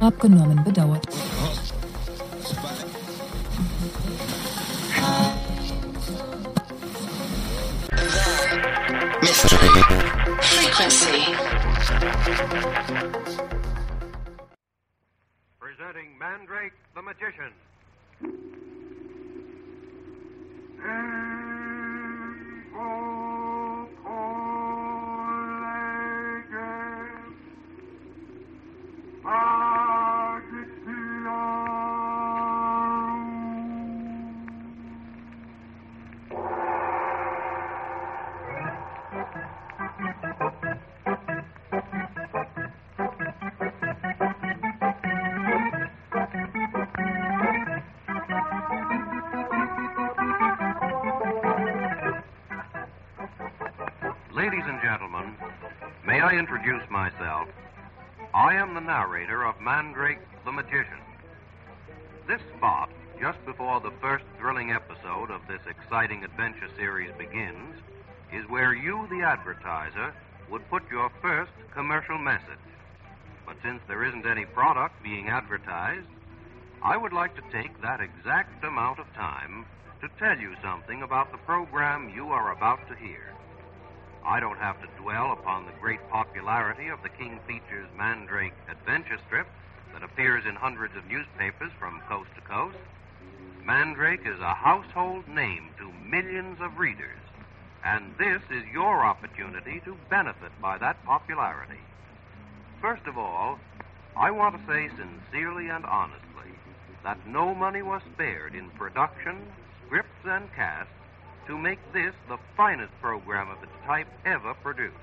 Abgenommen bedauert. Mystery. Frequency. Presenting Mandrake the Magician. Ladies and gentlemen, may I introduce myself? I am the narrator of Mandrake the Magician. This spot, just before the first thrilling episode of this exciting adventure series begins, is where you, the advertiser, would put your first commercial message. But since there isn't any product being advertised, I would like to take that exact amount of time to tell you something about the program you are about to hear. I don't have to dwell upon the great popularity of the King Features Mandrake adventure strip that appears in hundreds of newspapers from coast to coast. Mandrake is a household name to millions of readers, and this is your opportunity to benefit by that popularity. First of all, I want to say sincerely and honestly that no money was spared in production, scripts, and cast to make this the finest program of its type ever produced.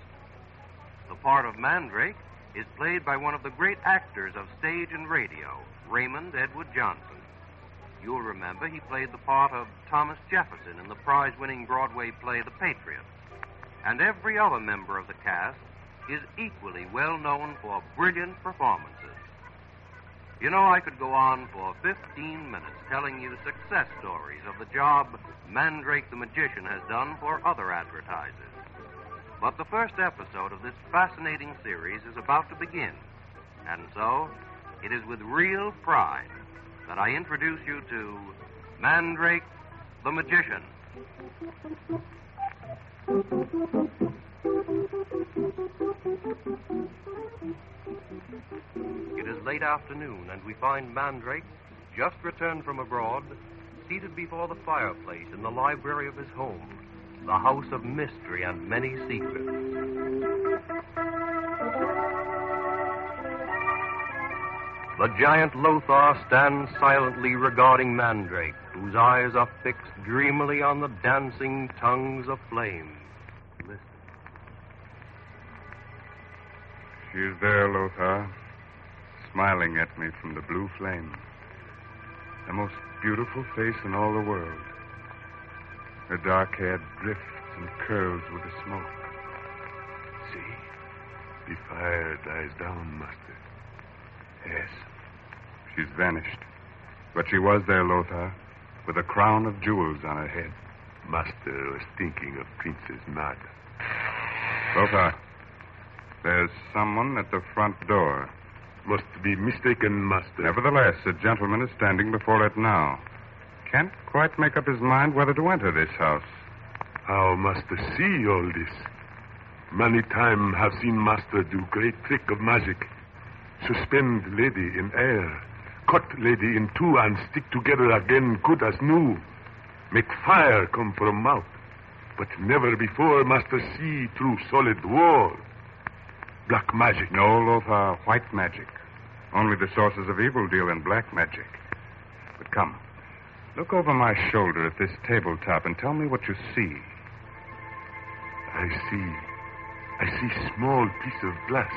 The part of Mandrake is played by one of the great actors of stage and radio, Raymond Edward Johnson. You'll remember he played the part of Thomas Jefferson in the prize winning Broadway play The Patriot. And every other member of the cast is equally well known for brilliant performances. You know, I could go on for 15 minutes telling you success stories of the job Mandrake the Magician has done for other advertisers. But the first episode of this fascinating series is about to begin. And so, it is with real pride that I introduce you to Mandrake the Magician. It is late afternoon, and we find Mandrake, just returned from abroad, seated before the fireplace in the library of his home, the house of mystery and many secrets. The giant Lothar stands silently regarding Mandrake, whose eyes are fixed dreamily on the dancing tongues of flame. She is there, Lothar, smiling at me from the blue flame. The most beautiful face in all the world. Her dark hair drifts and curls with the smoke. See, the fire dies down, Master. Yes. She's vanished. But she was there, Lothar, with a crown of jewels on her head. Master was thinking of Princess Narda. Lothar, there's someone at the front door. Must be mistaken, Master. Nevertheless, a gentleman is standing before it now. Can't quite make up his mind whether to enter this house. How Master see all this? Many time have seen Master do great trick of magic. Suspend lady in air, cut lady in two and stick together again good as new. Make fire come from mouth. But never before Master see through solid wall. Black magic. No, Lothar, white magic. Only the sources of evil deal in black magic. But come, Look over my shoulder at this tabletop and tell me what you see. I see. I see small piece of glass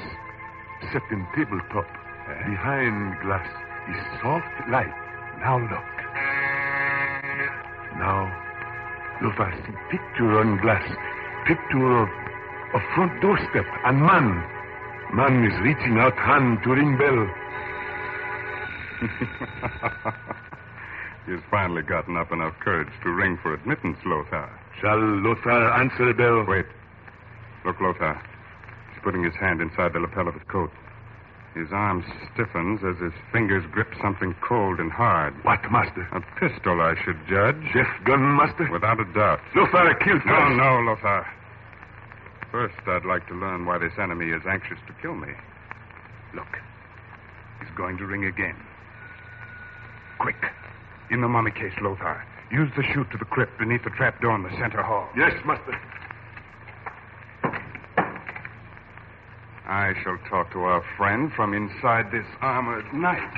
set in tabletop. Eh? Behind glass is soft light. Now look. Now, look, I see picture on glass. Picture of a front doorstep and man. Man is reaching out hand to ring bell. He's finally gotten up enough courage to ring for admittance, Lothar. Shall Lothar answer the bell? Wait. Look, Lothar. He's putting his hand inside the lapel of his coat. His arm stiffens as his fingers grip something cold and hard. What, master? A pistol, I should judge. Jeff gun, master? Without a doubt. Lothar killed No, no, Lothar. First, I'd like to learn why this enemy is anxious to kill me. Look. He's going to ring again. Quick. In the mummy case, Lothar. Use the chute to the crypt beneath the trap door in the center hall. Yes, master. I shall talk to our friend from inside this armored knight.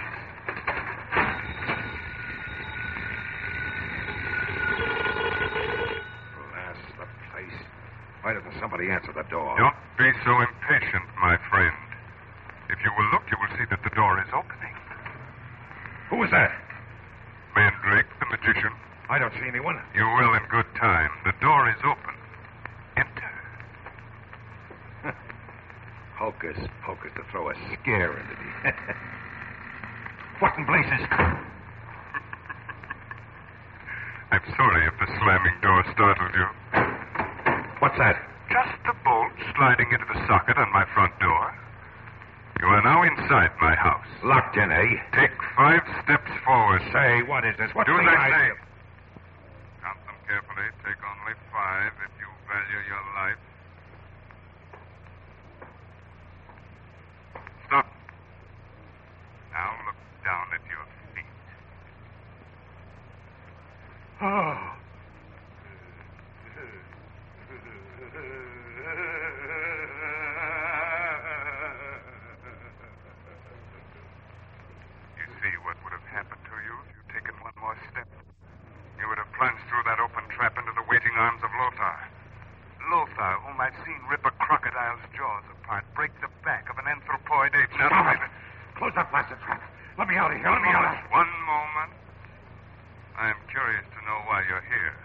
Blast the place. Why doesn't somebody answer the door? Don't be so impatient, my friend. If you will look, you will see that the door is opening. Who is that? Mandrake, the magician. I don't see anyone. You will in good time. The door is open. Enter. Hocus pocus to throw a scare into me. what in blazes? I'm sorry if the slamming door startled you. What's that? Just the bolt sliding into the socket on my front door. You are now inside my house. Locked in, eh? Take five steps forward. Say, what is this? What's Do as the I say. Count them carefully. Take only five if you value your life. Stop. Now look down at your feet. Oh. You see what would have happened to you if you'd taken one more step. You would have plunged through that open trap into the waiting arms of Lothar. Lothar, whom I've seen rip a crocodile's jaws apart, break the back of an anthropoid ape. Now, Stop wait it. a minute. Close that blasted trap. Let me out of here. Let me out of here. One moment. I am curious to know why you're here.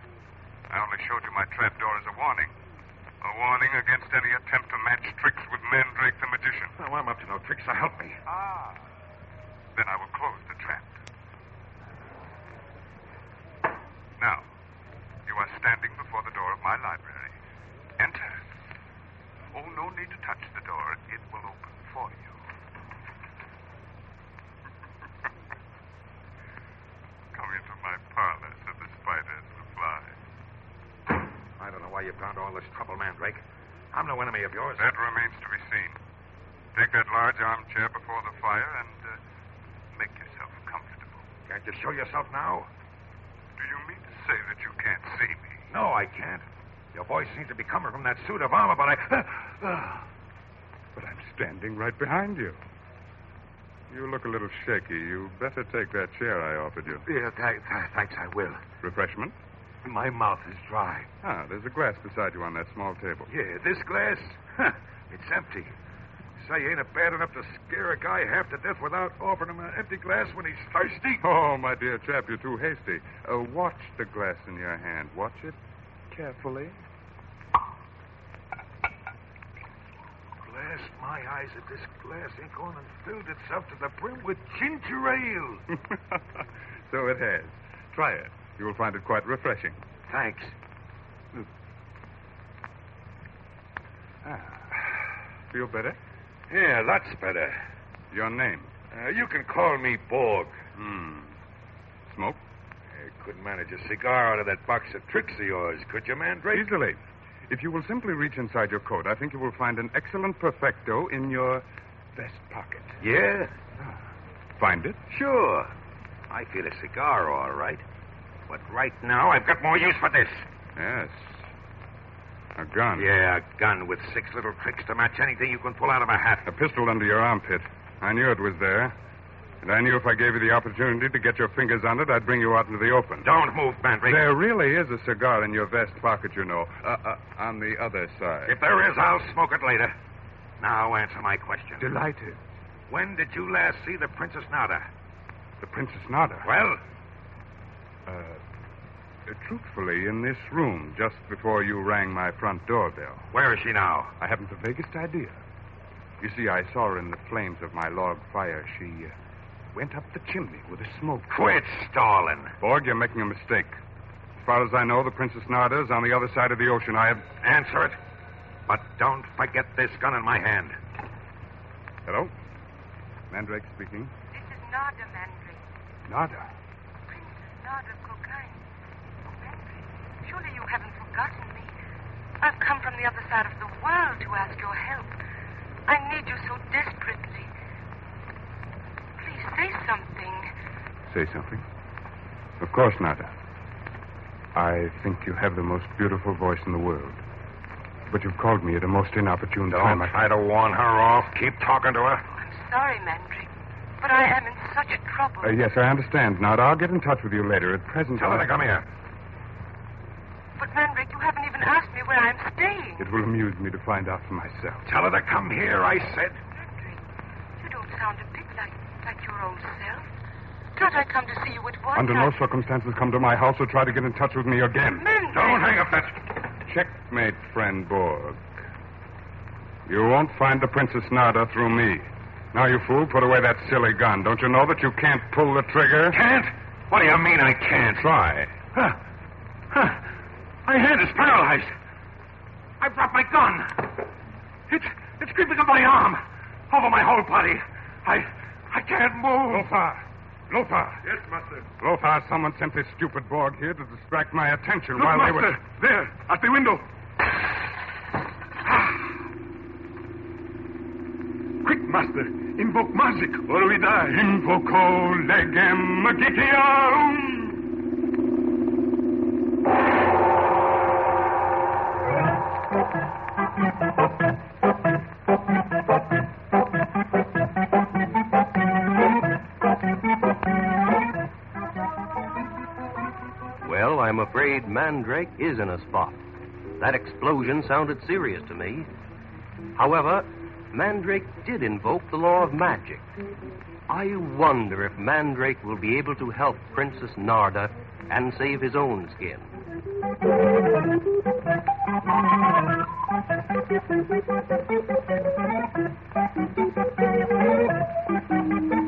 I only showed you my trap door as a warning. A warning against any attempt to match tricks with Mandrake the magician. No, I'm up to no tricks, so help me. Ah. Then I will close the trap. Now, you are standing before the door of my library. Enter. Oh, no need to touch the door. It will open for you. Come into my parlor, said the spider to the fly. I don't know why you've gone to all this trouble, Mandrake. I'm no enemy of yours. That remains to be seen. Take that large armchair before the fire and uh, make yourself comfortable. Can't you show yourself now? Do you mean to say that you can't see me? No, I can't. Your voice seems to be coming from that suit of armor, but I. But I'm standing right behind you. You look a little shaky. You better take that chair I offered you. yeah, th- th- thanks, I will. Refreshment? My mouth is dry. Ah, there's a glass beside you on that small table. Yeah, this glass? Huh, it's empty. Say, ain't it bad enough to scare a guy half to death without offering him an empty glass when he's thirsty? Oh, my dear chap, you're too hasty. Uh, watch the glass in your hand. Watch it carefully. Blast my eyes at this glass ain't gone and filled itself to the brim with ginger ale. so it has. Try it. You will find it quite refreshing. Thanks. Ah. Feel better? Yeah, lots better. Your name? Uh, you can call me Borg. Hmm. Smoke? I couldn't manage a cigar out of that box of tricks of yours, could you, Mandrake? Easily. If you will simply reach inside your coat, I think you will find an excellent perfecto in your vest pocket. Yeah? Find it? Sure. I feel a cigar, all right. But right now, I've got more use for this. Yes. A gun. Yeah, a gun with six little tricks to match anything you can pull out of a hat. A pistol under your armpit. I knew it was there. And I knew if I gave you the opportunity to get your fingers on it, I'd bring you out into the open. Don't move, Mandrake. There really is a cigar in your vest pocket, you know. Uh, uh, on the other side. If there is, I'll smoke it later. Now answer my question. Delighted. When did you last see the Princess Narda? The Princess Narda? Well? Uh, truthfully, in this room, just before you rang my front doorbell. Where is she now? I haven't the vaguest idea. You see, I saw her in the flames of my log fire. She uh, went up the chimney with the smoke. Quit stalling. Borg, you're making a mistake. As far as I know, the Princess Narda is on the other side of the ocean. I have. Answer it. But don't forget this gun in my hand. Hello? Mandrake speaking. This is Narda Mandrake. Narda? Princess Narda Cockaigne. Oh, Mandrake, surely you haven't forgotten me. I've come from the other side of the world to ask your help. I need you so desperately. Please say something. Say something? Of course, Narda. I think you have the most beautiful voice in the world. But you've called me at a most inopportune Don't time. I- try to warn her off. Keep talking to her. I'm sorry, Mandrake, but I am in such trouble. Uh, yes, I understand, Narda. I'll get in touch with you later. At present, Tell her to come here. But, Mandrake, you haven't even asked me where I'm staying. It will amuse me to find out for myself. Tell her to come here, I said. Mandrake, you don't sound a bit like, like your old self. Can't I come to see you at once? Under I- no circumstances come to my house or try to get in touch with me again. Mandrake! Don't hang up that. Checkmate, friend Borg. You won't find the Princess Narda through me. Now, you fool, put away that silly gun. Don't you know that you can't pull the trigger? Can't? What do you mean I can't? Try. Huh. Huh. My hand is paralyzed. I dropped my gun. It's it's creeping up my arm, over my whole body. I I can't move. Lothar! Lothar! Yes, master. Lothar, someone sent this stupid Borg here to distract my attention Look, while they master. were. There, at the window. Master. Invoke magic, or we die. Invoco legem magicarum! Well, I'm afraid Mandrake is in a spot. That explosion sounded serious to me. However, Mandrake did invoke the law of magic. I wonder if Mandrake will be able to help Princess Narda and save his own skin.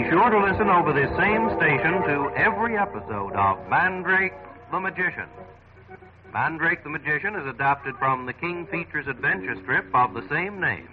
Be sure to listen over this same station to every episode of Mandrake the Magician. Mandrake the Magician is adapted from the King Features adventure strip of the same name.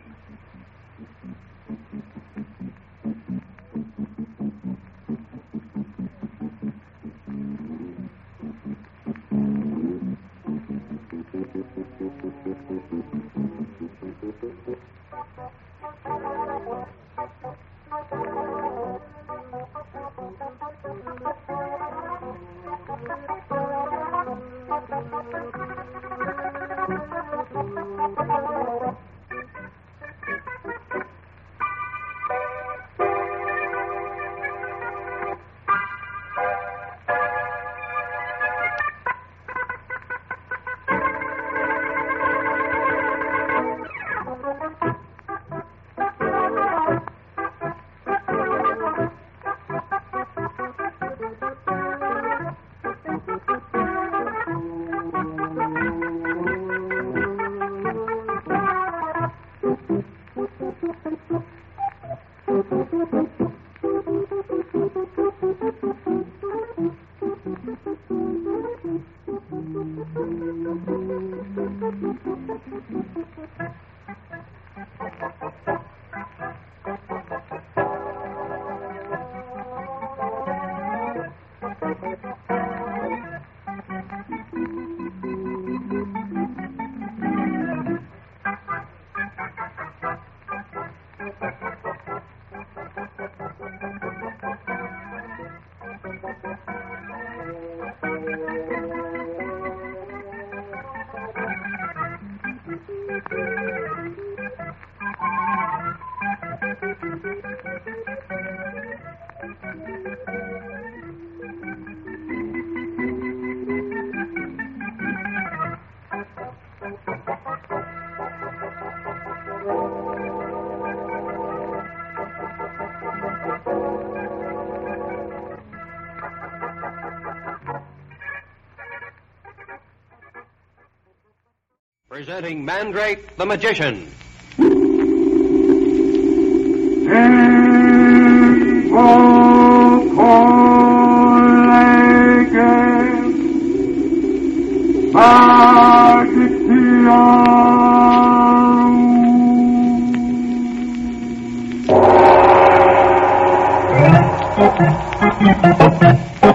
Presenting Mandrake the Magician.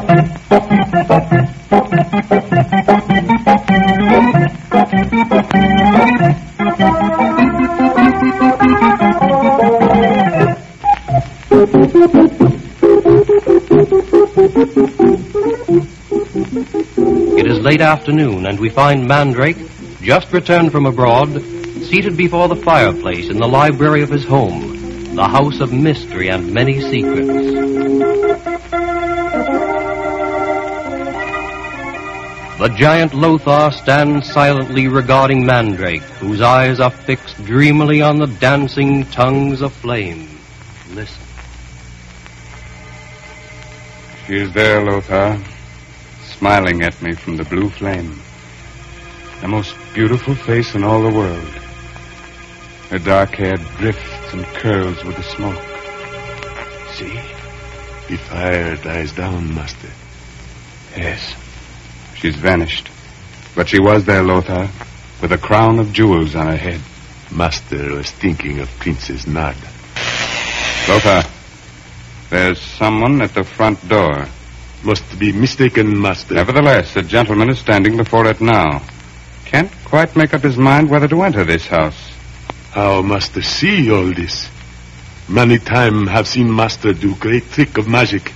It is late afternoon, and we find Mandrake, just returned from abroad, seated before the fireplace in the library of his home, the house of mystery and many secrets. The giant Lothar stands silently regarding Mandrake, whose eyes are fixed dreamily on the dancing tongues of flame. Listen. She is there, Lothar, smiling at me from the blue flame. The most beautiful face in all the world. Her dark hair drifts and curls with the smoke. See? The fire dies down, Master. Yes. She's vanished. But she was there, Lothar, with a crown of jewels on her head. Master was thinking of Princess Nad. Lothar, there's someone at the front door. Must be mistaken, Master. Nevertheless, a gentleman is standing before it now. Can't quite make up his mind whether to enter this house. How Master see all this? Many time have seen Master do great trick of magic.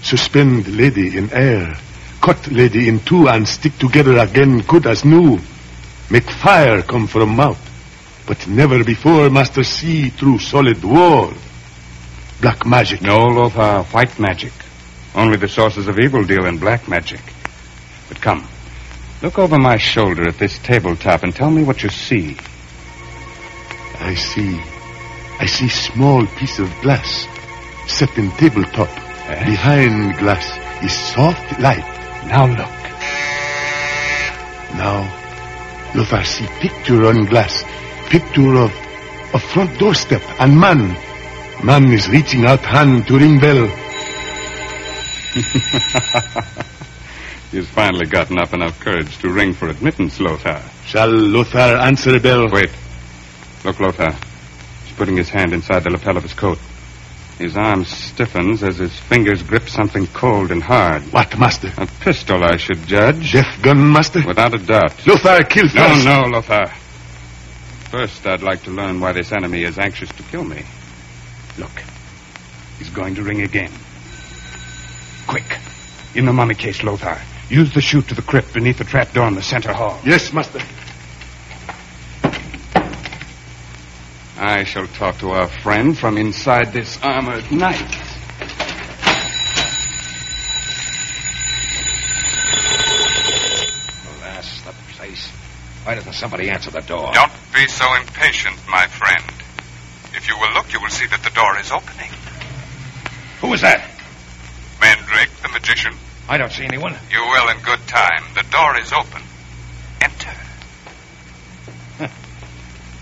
Suspend lady in air, cut lady in two and stick together again good as new. Make fire come from mouth. But never before Master see through solid wall. Black magic. No, Lothar, white magic. Only the sources of evil deal in black magic. But come, look over my shoulder at this tabletop and tell me what you see. I see. I see small piece of glass set in tabletop. Eh? Behind glass is soft light. Now look. Now, Lothar see picture on glass. Picture of a front doorstep and man. Man is reaching out hand to ring bell. He's finally gotten up enough courage to ring for admittance, Lothar. Shall Lothar answer the bell? Wait. Look, Lothar. He's putting his hand inside the lapel of his coat. His arm stiffens as his fingers grip something cold and hard. What, Master? A pistol, I should judge. Deaf gun, Master? Without a doubt. Lothar, kill No, no, Lothar. First, I'd like to learn why this enemy is anxious to kill me. Look. He's going to ring again. Quick. In the mummy case, Lothar. Use the chute to the crypt beneath the trap door in the center hall. Yes, Master. I shall talk to our friend from inside this armored knight. Alas, the place. Why doesn't somebody answer the door? Don't be so impatient, my friend. If you will look, you will see that the door is opening. Who is that? The magician. I don't see anyone. You will in good time. The door is open. Enter.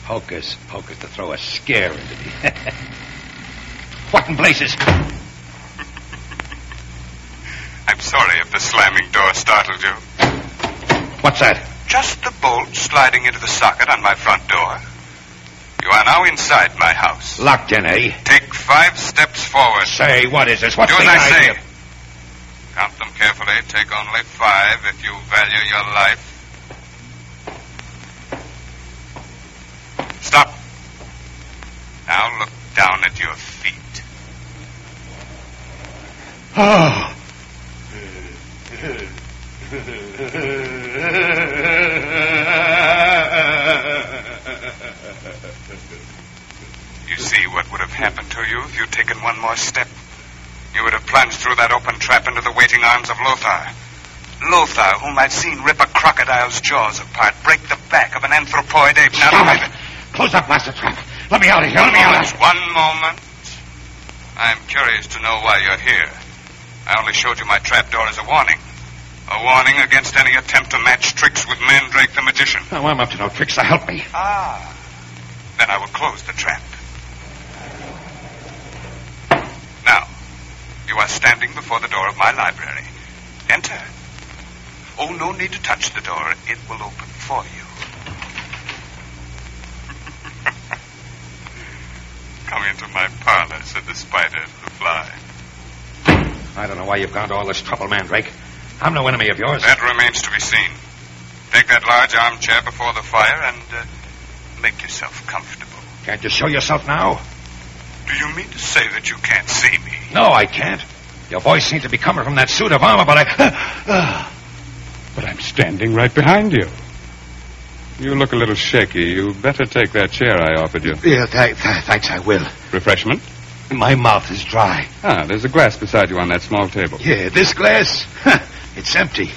Hocus pocus to throw a scare into me. what in blazes? I'm sorry if the slamming door startled you. What's that? Just the bolt sliding into the socket on my front door. You are now inside my house. Locked in, eh? Take five steps forward. Say, what is this? What's Do as I say. idea? Them carefully. Take only five if you value your life. Stop. Now look down at your feet. Oh. You see what would have happened to you if you'd taken one more step. You would have plunged through that open trap into the waiting arms of Lothar. Lothar, whom I've seen rip a crocodile's jaws apart, break the back of an anthropoid ape. Now, Stop it. Close that blaster trap. Let me out of here. Let me out of Just here. one moment. I'm curious to know why you're here. I only showed you my trap door as a warning. A warning against any attempt to match tricks with Mandrake the magician. No, I'm up to no tricks, so help me. Ah. Then I will close the trap. Now, you are standing before the door of my library. Enter. Oh, no need to touch the door. It will open for you. Come into my parlor, said the spider to the fly. I don't know why you've gone to all this trouble, Mandrake. I'm no enemy of yours. That remains to be seen. Take that large armchair before the fire and uh, make yourself comfortable. Can't you show yourself now? Do you mean to say that you can't see me? No, I can't. Your voice seems to be coming from that suit of armor, but I. But I'm standing right behind you. You look a little shaky. You better take that chair I offered you. Yeah, th- th- thanks, I will. Refreshment? My mouth is dry. Ah, there's a glass beside you on that small table. Yeah, this glass? it's empty.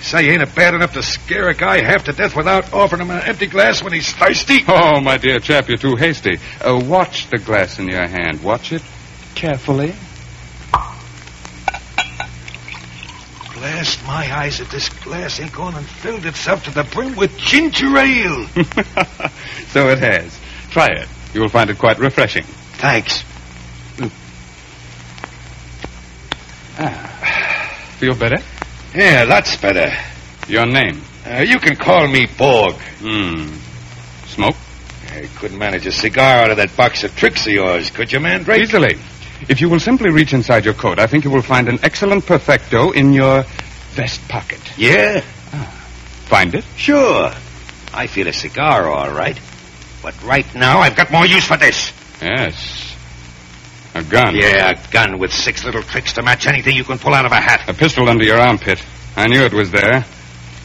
Say, ain't it bad enough to scare a guy half to death without offering him an empty glass when he's thirsty? Oh, my dear chap, you're too hasty. Uh, watch the glass in your hand. Watch it carefully. Blast my eyes if this glass ain't gone and filled itself to the brim with ginger ale. so it has. Try it. You will find it quite refreshing. Thanks. Ah. Feel better? Yeah, that's better. Your name? Uh, you can call me Borg. Hmm. Smoke? I couldn't manage a cigar out of that box of tricks of yours, could you, Mandrake? Easily. If you will simply reach inside your coat, I think you will find an excellent perfecto in your vest pocket. Yeah? Find it? Sure. I feel a cigar, all right. But right now, I've got more use for this. Yes. A gun. Yeah, a gun with six little tricks to match anything you can pull out of a hat. A pistol under your armpit. I knew it was there.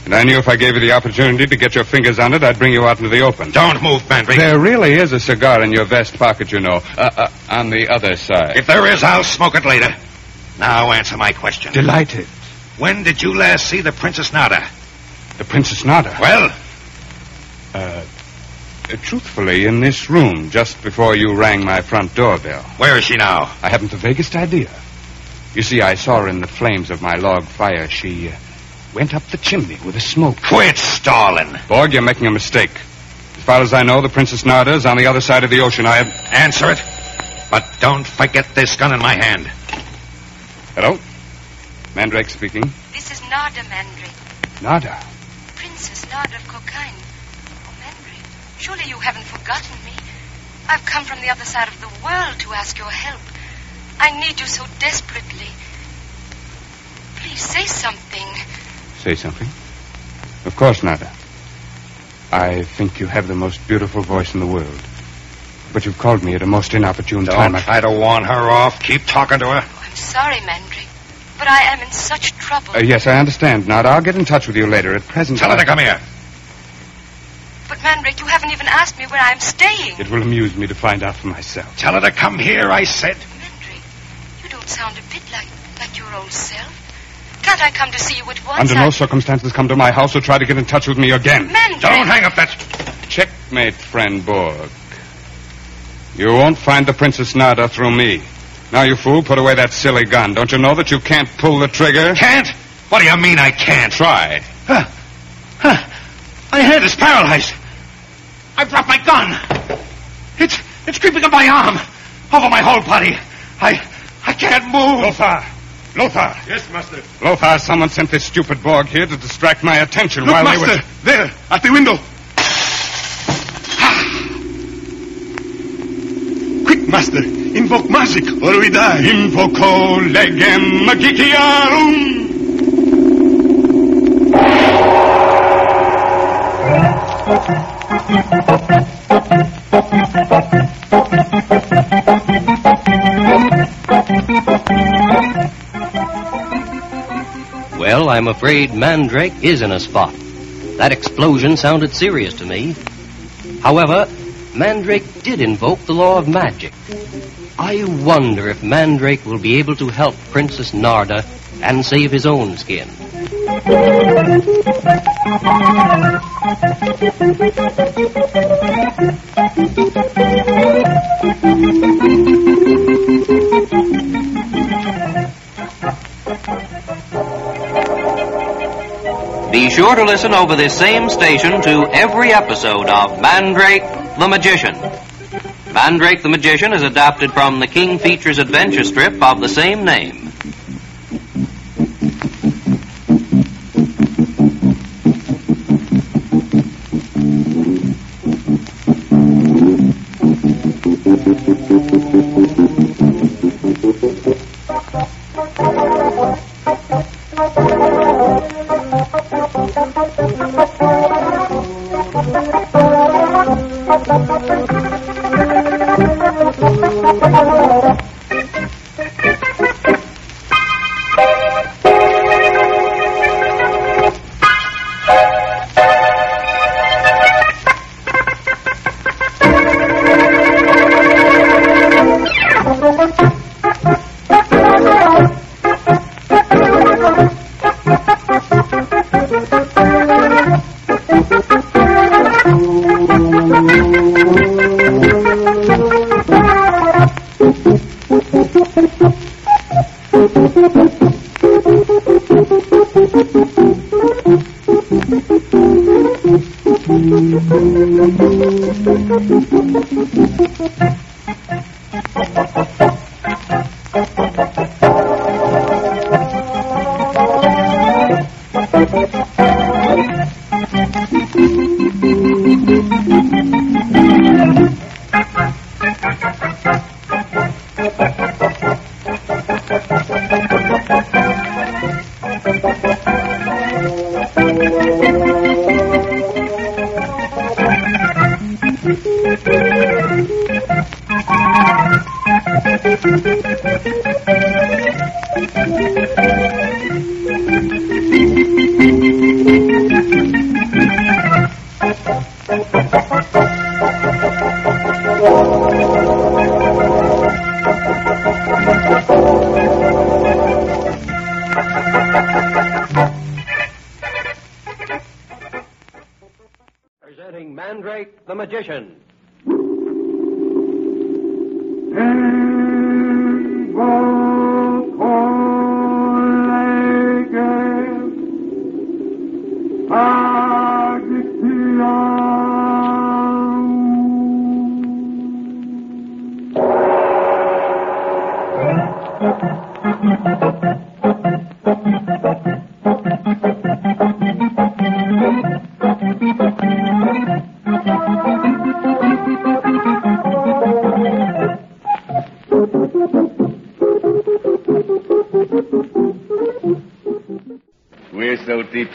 And I knew if I gave you the opportunity to get your fingers on it, I'd bring you out into the open. Don't move, Mandrake. There really is a cigar in your vest pocket, you know. Uh, uh, on the other side. If there is, I'll smoke it later. Now answer my question. Delighted. When did you last see the Princess Narda? The Princess Narda? Well? Uh, uh, truthfully, in this room, just before you rang my front doorbell. Where is she now? I haven't the vaguest idea. You see, I saw her in the flames of my log fire. She uh, went up the chimney with the smoke. Quit stalling. Borg, you're making a mistake. As far as I know, the Princess Narda is on the other side of the ocean. I have... Answer it. But don't forget this gun in my hand. Hello? Mandrake speaking. This is Narda Mandrake, Narda. Princess Narda of Cockaigne. Oh, Mandrake, surely you haven't forgotten me. I've come from the other side of the world to ask your help. I need you so desperately. Please say something. Say something? Of course, Narda. I think you have the most beautiful voice in the world. But you've called me at a most inopportune time. I Don't time. try to warn her off. Keep talking to her. I'm sorry, Mandrake, but I am in such trouble. Uh, yes, I understand, Narda. I'll get in touch with you later. At present, Tell her to come here. But, Mandrake, you haven't even asked me where I'm staying. It will amuse me to find out for myself. Tell her to come here, I said. Mandrake, you don't sound a bit like, like your old self. Can't I come to see you at once? Under I- no circumstances come to my house or try to get in touch with me again. Mandrake! Don't hang up that. Checkmate, friend Borg. You won't find the Princess Narda through me. Now, you fool, put away that silly gun. Don't you know that you can't pull the trigger? Can't? What do you mean I can't? Try. Huh. Huh. My head is paralyzed. I dropped my gun. It's it's creeping up my arm, over my whole body. I I can't move. Lothar! Lothar! Yes, Master. Lothar, someone sent this stupid Borg here to distract my attention Look, while Master. they were... There, at the window. Quick, Master. Invoke magic, or we die. Invoco legem magicarum! Well, I'm afraid Mandrake is in a spot. That explosion sounded serious to me. However, Mandrake did invoke the law of magic. I wonder if Mandrake will be able to help Princess Narda and save his own skin. Be sure to listen over this same station to every episode of Mandrake the Magician. Mandrake the Magician is adapted from the King Features adventure strip of the same name.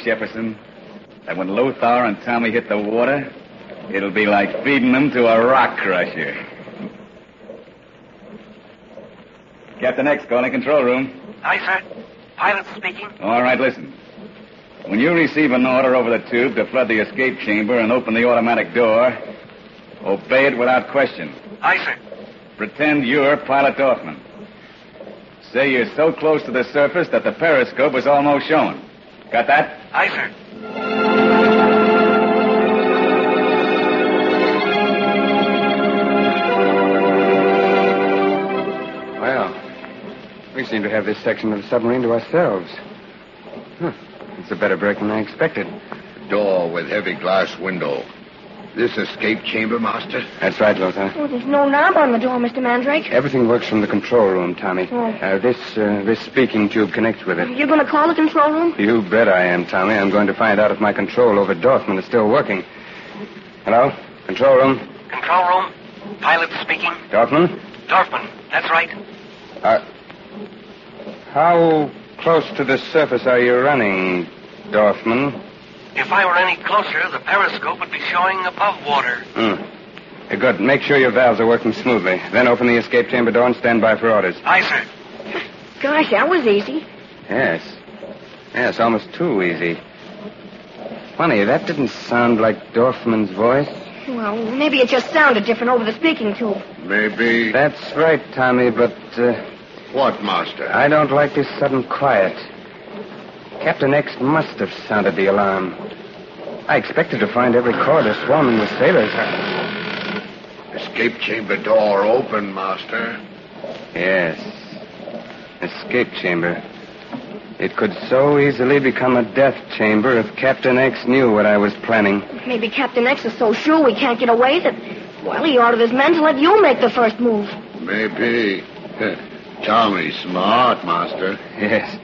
Jefferson, that when Lothar and Tommy hit the water, it'll be like feeding them to a rock crusher. Captain X, calling control room. Aye, sir. Pilot speaking. All right, listen. When you receive an order over the tube to flood the escape chamber and open the automatic door, obey it without question. Aye, sir. Pretend you're Pilot Dorfman. Say you're so close to the surface that the periscope is almost shown. Got that? Aye, sir. Well, we seem to have this section of the submarine to ourselves. Huh. It's a better break than I expected. Door with heavy glass window. This escape chamber, Master? That's right, Lothar. Oh, there's no knob on the door, Mr. Mandrake. Everything works from the control room, Tommy. Oh. Uh, this uh, this speaking tube connects with it. You're going to call the control room? You bet I am, Tommy. I'm going to find out if my control over Dorfman is still working. Hello? Control room? Control room. Pilot speaking. Dorfman? Dorfman. That's right. Uh, how close to the surface are you running, Dorfman? If I were any closer, the periscope would be showing above water. Hmm. Good. Make sure your valves are working smoothly. Then open the escape chamber door and stand by for orders. Aye, sir. Gosh, that was easy. Yes. Yes, almost too easy. Funny, that didn't sound like Dorfman's voice. Well, maybe it just sounded different over the speaking tube. Maybe. That's right, Tommy, but uh, What, Master? I don't like this sudden quiet. Captain X must have sounded the alarm. I expected to find every corridor swarming with sailors. Escape chamber door open, Master. Yes. Escape chamber. It could so easily become a death chamber if Captain X knew what I was planning. Maybe Captain X is so sure we can't get away that, well, he ordered his men to let you make the first move. Maybe. Tommy's smart, Master. Yes.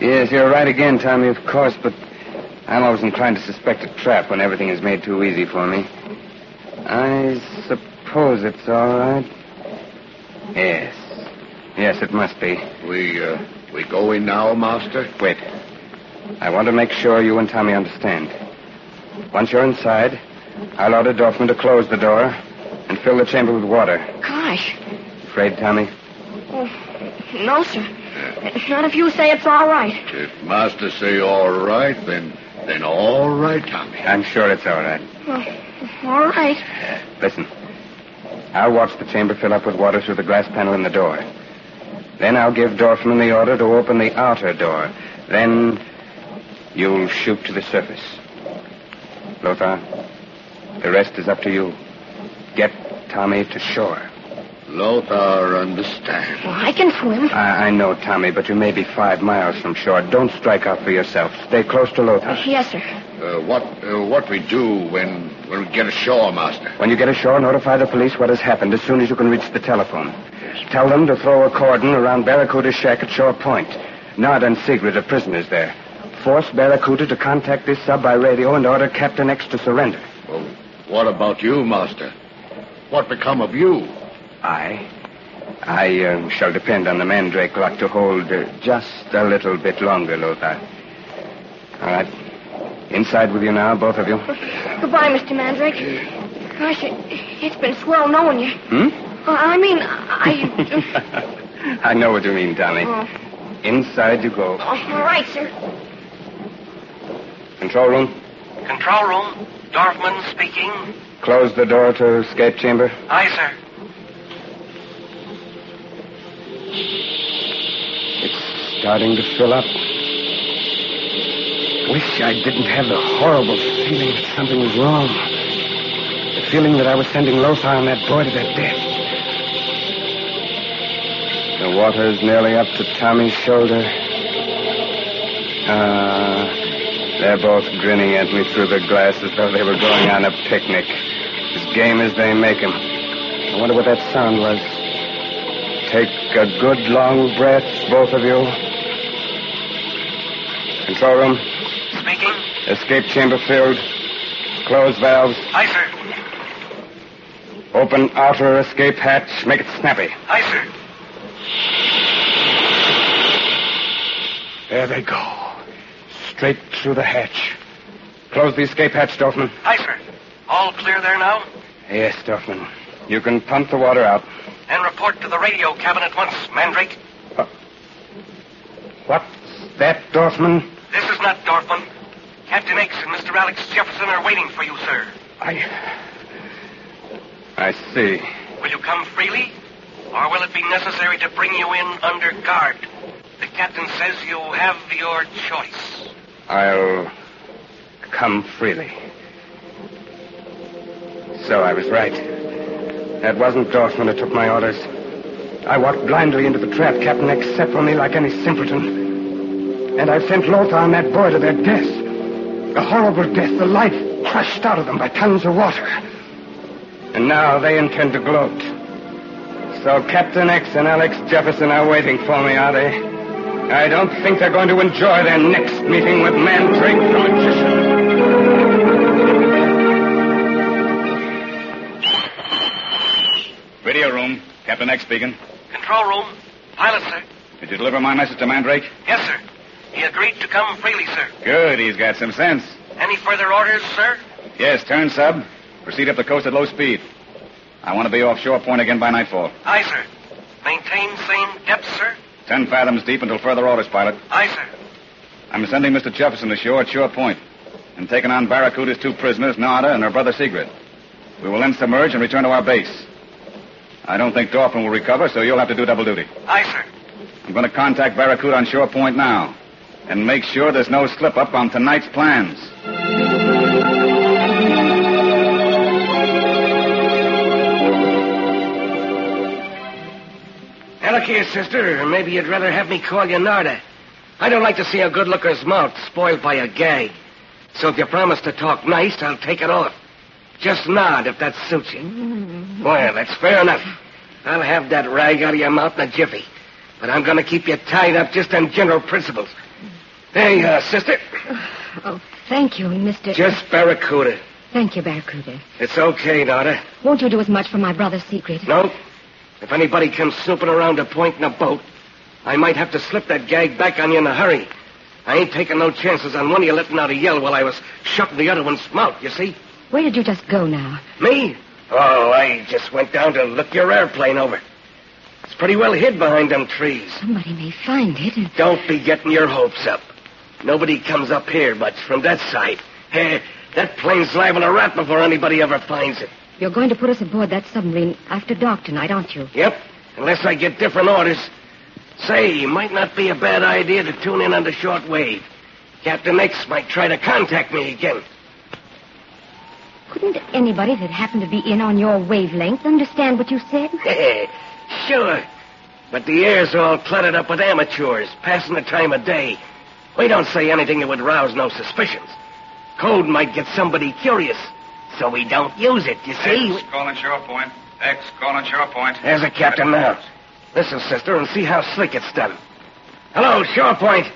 Yes, you're right again, Tommy, of course, but I'm always inclined to suspect a trap when everything is made too easy for me. I suppose it's all right. Yes. Yes, it must be. We, uh, we go in now, Master? Wait. I want to make sure you and Tommy understand. Once you're inside, I'll order Dorfman to close the door and fill the chamber with water. Gosh. Afraid, Tommy? Oh, no, sir. Not if you say it's all right. If Master say all right, then then all right, Tommy. I'm sure it's all right. Oh, all right. Uh, listen. I'll watch the chamber fill up with water through the glass panel in the door. Then I'll give Dorfman the order to open the outer door. Then you'll shoot to the surface. Lothar, the rest is up to you. Get Tommy to shore. Lothar understand. Well, I can swim. I, I know, Tommy, but you may be five miles from shore. Don't strike out for yourself. Stay close to Lothar. Yes, sir. Uh, what uh, what we do when when we get ashore, Master? When you get ashore, notify the police what has happened as soon as you can reach the telephone. Yes. Tell them to throw a cordon around Barracuda's shack at Shore Point. Narda and Sigrid are prisoners there. Force Barracuda to contact this sub by radio and order Captain X to surrender. Well, what about you, Master? What become of you? I? I uh, shall depend on the Mandrake lock to hold uh, just a little bit longer, Lothar. All right. Inside with you now, both of you. Goodbye, Mr. Mandrake. Gosh, it, it's been swell knowing you. Hmm? Uh, I mean, I. I know what you mean, Tommy. Oh. Inside you go. Oh, all right, sir. Control room. Control room. Dorfman speaking. Close the door to escape chamber. Aye, sir. It's starting to fill up. Wish I didn't have the horrible feeling that something was wrong. The feeling that I was sending Lothar and that boy to their death. The water's nearly up to Tommy's shoulder. Ah, they're both grinning at me through the glass as though they were going on a picnic. As game as they make 'em. I wonder what that sound was. Take a good long breath, both of you. Control room. Um, Speaking. Escape chamber filled. Close valves. Aye, sir. Open outer escape hatch. Make it snappy. Aye, sir. There they go. Straight through the hatch. Close the escape hatch, Dorfman. Aye, sir. All clear there now? Yes, Dorfman. You can pump the water out. And report to the radio cabin at once, Mandrake. Uh, What's that, Dorfman? This is not Dorfman. Captain X and Mr. Alex Jefferson are waiting for you, sir. I. I see. Will you come freely? Or will it be necessary to bring you in under guard? The captain says you have your choice. I'll come freely. So I was right. That wasn't Dorfman who took my orders. I walked blindly into the trap Captain X set for me like any simpleton. And I sent Lothar and that boy to their death. A horrible death, the life crushed out of them by tons of water. And now they intend to gloat. So Captain X and Alex Jefferson are waiting for me, are they? I don't think they're going to enjoy their next meeting with the Magician. Radio room. Captain X speaking. Control room. Pilot, sir. Did you deliver my message to Mandrake? Yes, sir. He agreed to come freely, sir. Good. He's got some sense. Any further orders, sir? Yes, turn sub. Proceed up the coast at low speed. I want to be offshore point again by nightfall. Aye, sir. Maintain same depth, sir? Ten fathoms deep until further orders, pilot. Aye, sir. I'm sending Mr. Jefferson ashore at Shore Point and taking on Barracuda's two prisoners, Narda and her brother Sigrid. We will then submerge and return to our base. I don't think Dorfman will recover, so you'll have to do double duty. Aye, sir. I'm going to contact Barracuda on Shore Point now and make sure there's no slip up on tonight's plans. Now, look here, sister. Maybe you'd rather have me call you Narda. I don't like to see a good looker's mouth spoiled by a gag. So if you promise to talk nice, I'll take it off. Just nod if that suits you. Well, that's fair enough. I'll have that rag out of your mouth in a jiffy. But I'm going to keep you tied up just on general principles. Hey, uh, sister. Oh, thank you, Mr. Just Barracuda. Thank you, Barracuda. It's okay, daughter. Won't you do as much for my brother's secret? No? If anybody comes snooping around a point in a boat, I might have to slip that gag back on you in a hurry. I ain't taking no chances on one of you letting out a yell while I was shutting the other one's mouth, you see? Where did you just go now? Me? Oh, I just went down to look your airplane over. It's pretty well hid behind them trees. Somebody may find it. And... Don't be getting your hopes up. Nobody comes up here much from that side. Hey, that plane's liable to rat before anybody ever finds it. You're going to put us aboard that submarine after dark tonight, aren't you? Yep, unless I get different orders. Say, might not be a bad idea to tune in on the short wave. Captain X might try to contact me again. Couldn't anybody that happened to be in on your wavelength understand what you said? sure. But the air's all cluttered up with amateurs, passing the time of day. We don't say anything that would rouse no suspicions. Code might get somebody curious, so we don't use it, you see? X calling shore point. X calling shore point. There's a captain now. Listen, sister, and see how slick it's done. Hello, shore point.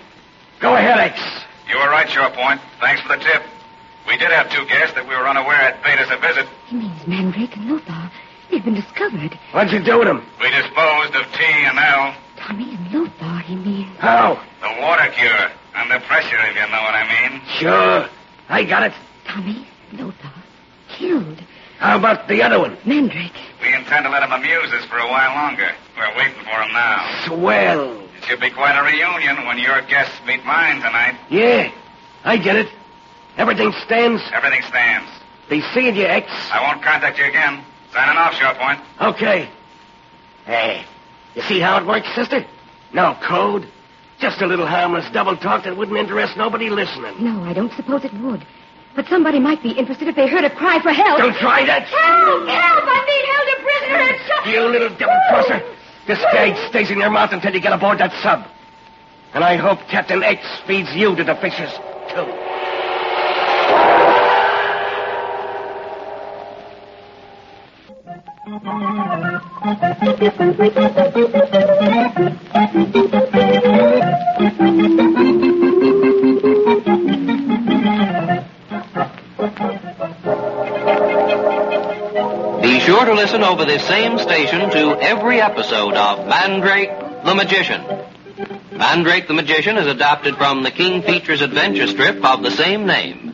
Go ahead, X. You were right, shore point. Thanks for the tip. We did have two guests that we were unaware had paid us a visit. He means Mandrake and Lothar. They've been discovered. What'd you do with them? We disposed of T and L. Tommy and Lothar, he means. How? The water cure. Under pressure, if you know what I mean. Sure. I got it. Tommy, Lothar, killed. How about the other one? Mandrake. We intend to let him amuse us for a while longer. We're waiting for him now. Swell. It should be quite a reunion when your guests meet mine tonight. Yeah, I get it. Everything stands? Everything stands. Be seeing you, X. I won't contact you again. Signing off, Shore Point. Okay. Hey, you see how it works, sister? No code. Just a little harmless double talk that wouldn't interest nobody listening. No, I don't suppose it would. But somebody might be interested if they heard a cry for help. Don't try that. Help! Help! I'm being held a prisoner and shot. You little double crosser. This gag stays in your mouth until you get aboard that sub. And I hope Captain X feeds you to the fishes, too. Be sure to listen over this same station to every episode of Mandrake the Magician. Mandrake the Magician is adapted from the King Features adventure strip of the same name.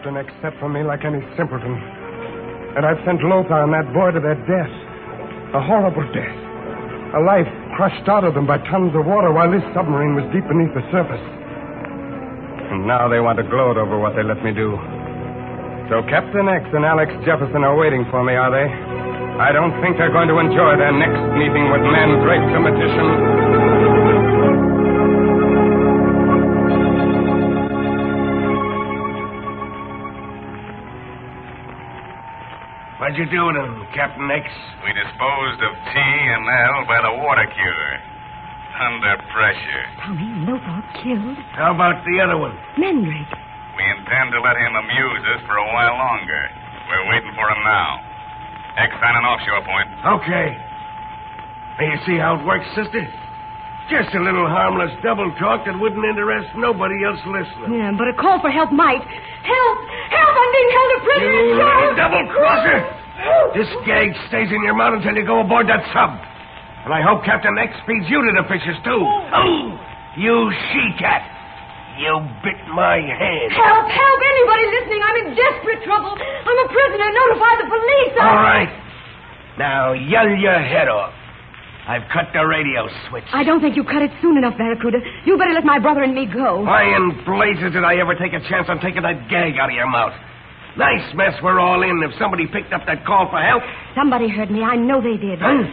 Captain set for me like any simpleton. And I've sent Lothar and that boy to their death. A horrible death. A life crushed out of them by tons of water while this submarine was deep beneath the surface. And now they want to gloat over what they let me do. So Captain X and Alex Jefferson are waiting for me, are they? I don't think they're going to enjoy their next meeting with Mandrake the Magician. What'd you do with him, Captain X? We disposed of T and L by the water cure. Under pressure. Tommy and Lothar killed. How about the other one? Mandrake. We intend to let him amuse us for a while longer. We're waiting for him now. X on an offshore point. Okay. Now you see how it works, sister? Just a little harmless double talk that wouldn't interest nobody else listening. Yeah, but a call for help might. Help! Help! I'm being held a prisoner. You little double crosser! This gag stays in your mouth until you go aboard that sub. And I hope Captain X feeds you to the fishes, too. Oh, you she-cat. You bit my hand. Help! Help! Anybody listening? I'm in desperate trouble. I'm a prisoner. Notify the police. I- All right. Now yell your head off. I've cut the radio switch. I don't think you cut it soon enough, Barracuda. You better let my brother and me go. Why in blazes did I ever take a chance on taking that gag out of your mouth? Nice mess we're all in if somebody picked up that call for help. Somebody heard me. I know they did. Huh?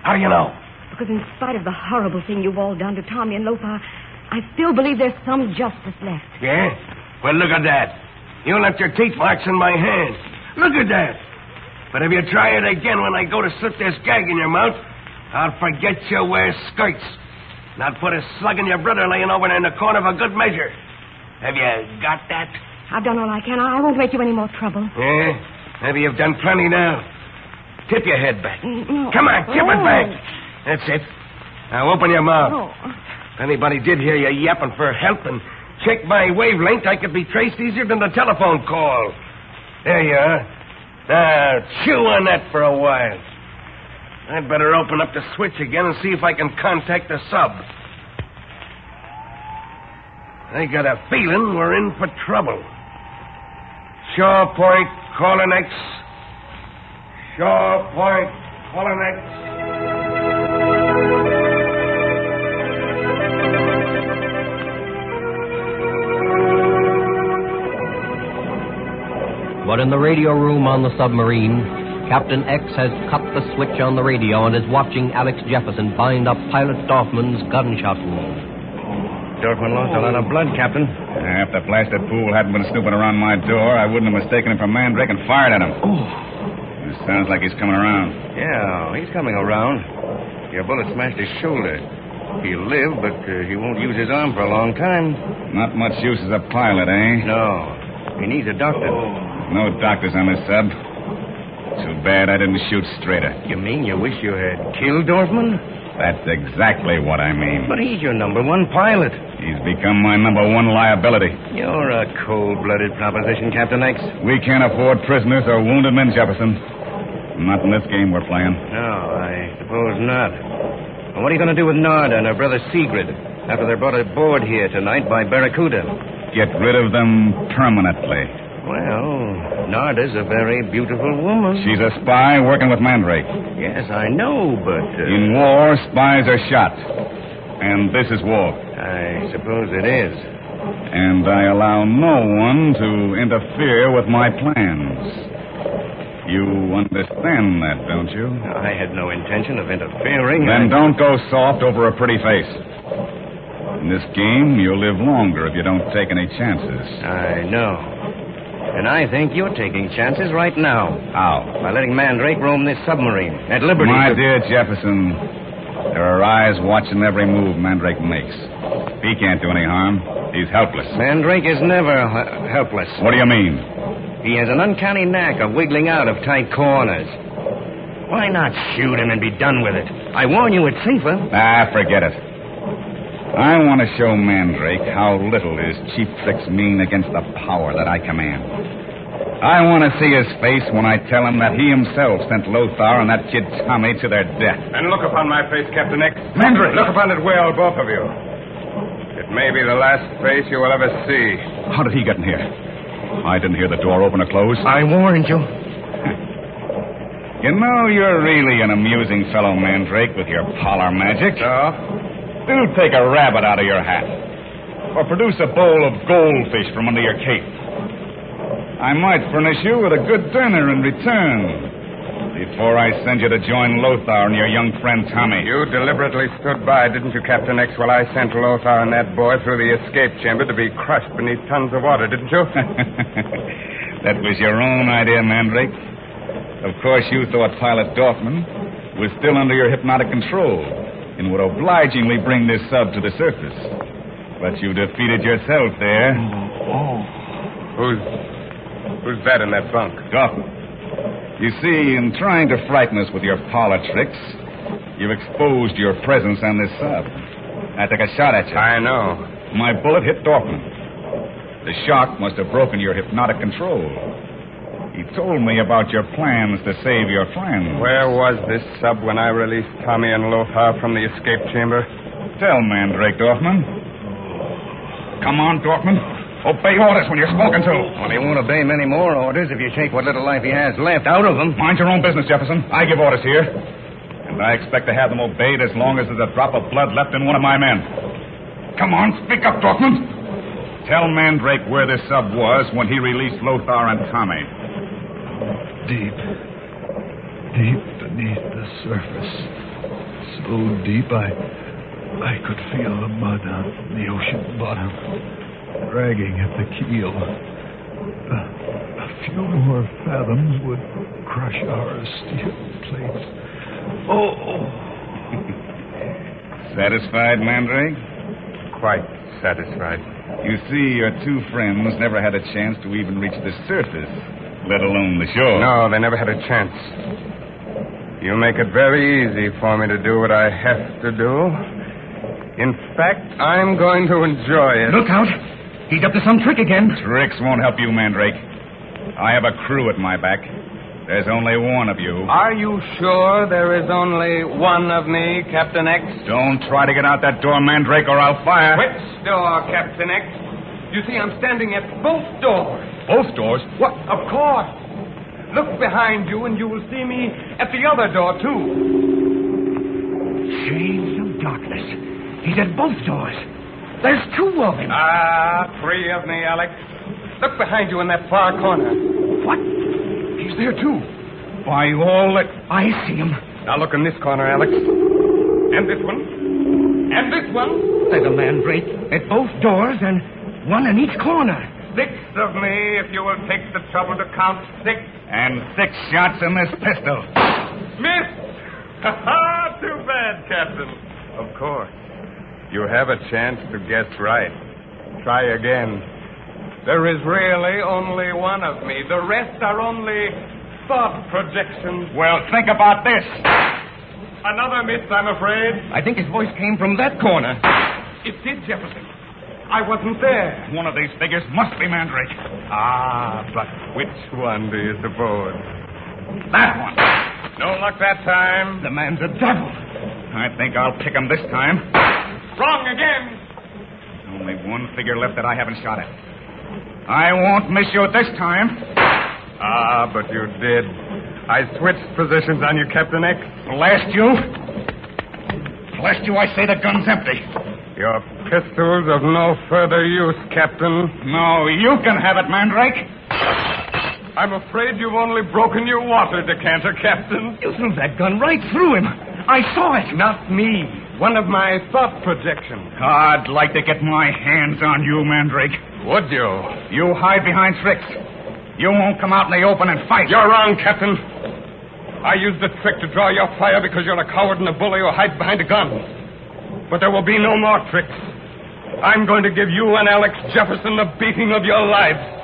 How do you know? Because in spite of the horrible thing you've all done to Tommy and Lothar, I still believe there's some justice left. Yeah? Well, look at that. You left your teeth marks in my hand. Look at that. But if you try it again when I go to slip this gag in your mouth, I'll forget you wear skirts. And I'll put a slug in your brother laying over there in the corner for good measure. Have you got that? I've done all I can. I won't make you any more trouble. Yeah? Maybe you've done plenty now. Tip your head back. Mm, no. Come on, tip it Oh. back. That's it. Now open your mouth. Oh. If anybody did hear you yapping for help and check my wavelength, I could be traced easier than the telephone call. There you are. Now, chew on that for a while. I'd better open up the switch again and see if I can contact the sub. I got a feeling we're in for trouble. Shore Point, calling X. Shore Point, calling X. But in the radio room on the submarine, Captain X has cut the switch on the radio and is watching Alex Jefferson bind up Pilot Dorfman's gunshot wound. Dorfman lost a lot of blood, Captain. If the blasted fool hadn't been snooping around my door, I wouldn't have mistaken him for Mandrake and fired at him. It sounds like he's coming around. Yeah, he's coming around. Your bullet smashed his shoulder. He'll live, but uh, he won't use his arm for a long time. Not much use as a pilot, eh? No. He needs a doctor. No doctors on this sub. Too bad I didn't shoot straighter. You mean you wish you had killed Dorfman? That's exactly what I mean. But he's your number one pilot. He's become my number one liability. You're a cold-blooded proposition, Captain X. We can't afford prisoners or wounded men, Jefferson. Not in this game we're playing. No, I suppose not. Well, what are you going to do with Narda and her brother Sigrid after they're brought aboard here tonight by Barracuda? Get rid of them permanently. Well, Narda's a very beautiful woman. She's a spy working with Mandrake. Yes, I know, but. Uh... In war, spies are shot. And this is war. I suppose it is. And I allow no one to interfere with my plans. You understand that, don't you? I had no intention of interfering. Then I... don't go soft over a pretty face. In this game, you'll live longer if you don't take any chances. I know. And I think you're taking chances right now. How? By letting Mandrake roam this submarine at liberty. My to... dear Jefferson, there are eyes watching every move Mandrake makes. He can't do any harm. He's helpless. Mandrake is never helpless. What do you mean? He has an uncanny knack of wiggling out of tight corners. Why not shoot him and be done with it? I warn you, it's safer. Ah, forget it. I want to show Mandrake how little his cheap tricks mean against the power that I command. I want to see his face when I tell him that he himself sent Lothar and that kid Tommy to their death. And look upon my face, Captain X. Mandrake! Look upon it well, both of you. It may be the last face you will ever see. How did he get in here? I didn't hear the door open or close. I warned you. You know, you're really an amusing fellow, Mandrake, with your parlor magic. So? Do take a rabbit out of your hat. Or produce a bowl of goldfish from under your cape. I might furnish you with a good dinner in return. Before I send you to join Lothar and your young friend Tommy. You deliberately stood by, didn't you, Captain X, while I sent Lothar and that boy through the escape chamber to be crushed beneath tons of water, didn't you? that was your own idea, Mandrake. Of course, you thought Pilot Dorfman was still under your hypnotic control and would obligingly bring this sub to the surface. But you defeated yourself there. Mm-hmm. Oh. Who's who's that in that bunk? Dorfman. You see, in trying to frighten us with your parlor tricks, you've exposed your presence on this sub. I took a shot at you. I know. My bullet hit Dorfman. The shock must have broken your hypnotic control. He told me about your plans to save your friend. Where was this sub when I released Tommy and Lothar from the escape chamber? Tell Mandrake, Dorfman. Come on, Dorfman. Obey orders when you're spoken to. Well, he won't obey many more orders if you take what little life he has left out of him. Mind your own business, Jefferson. I give orders here. And I expect to have them obeyed as long as there's a drop of blood left in one of my men. Come on, speak up, Dorfman. Tell Mandrake where this sub was when he released Lothar and Tommy. Deep. Deep beneath the surface. So deep I I could feel the mud on the ocean bottom dragging at the keel. A, a few more fathoms would crush our steel plates. Oh! Satisfied, Mandrake? Quite satisfied. You see, your two friends never had a chance to even reach the surface, let alone the shore. No, they never had a chance. You make it very easy for me to do what I have to do. In fact, I'm going to enjoy it. Look out! He's up to some trick again. Tricks won't help you, Mandrake. I have a crew at my back. There's only one of you. Are you sure there is only one of me, Captain X? Don't try to get out that door, Mandrake, or I'll fire. Which door, Captain X? You see, I'm standing at both doors. Both doors? What? Of course. Look behind you, and you will see me at the other door, too. Shades of darkness. He's at both doors. There's two of him. Ah, three of me, Alex. Look behind you in that far corner. What? He's there, too. By all that. I see him. Now look in this corner, Alex. And this one. And this one. There's a Mandrake at both doors and one in each corner. Six of me, if you will take the trouble to count six. And six shots in this pistol. Miss! Ha Too bad, Captain. Of course. You have a chance to guess right. Try again. There is really only one of me. The rest are only thought projections. Well, think about this. Another miss, I'm afraid. I think his voice came from that corner. It did, Jefferson. I wasn't there. One of these figures must be Mandrake. Ah, but which one do you suppose? That one. No luck that time. The man's a devil. I think I'll pick him this time. Wrong again. There's only one figure left that I haven't shot at. I won't miss you this time. Ah, but you did. I switched positions on you, Captain X. Blast you. Blast you, I say the gun's empty. Your pistol's of no further use, Captain. No, you can have it, Mandrake. I'm afraid you've only broken your water decanter, Captain. You threw that gun right through him. I saw it. Not me. One of my thought projections. I'd like to get my hands on you, Mandrake. Would you? You hide behind tricks. You won't come out in the open and fight. You're wrong, Captain. I used the trick to draw your fire because you're a coward and a bully who hides behind a gun. But there will be no more tricks. I'm going to give you and Alex Jefferson the beating of your lives.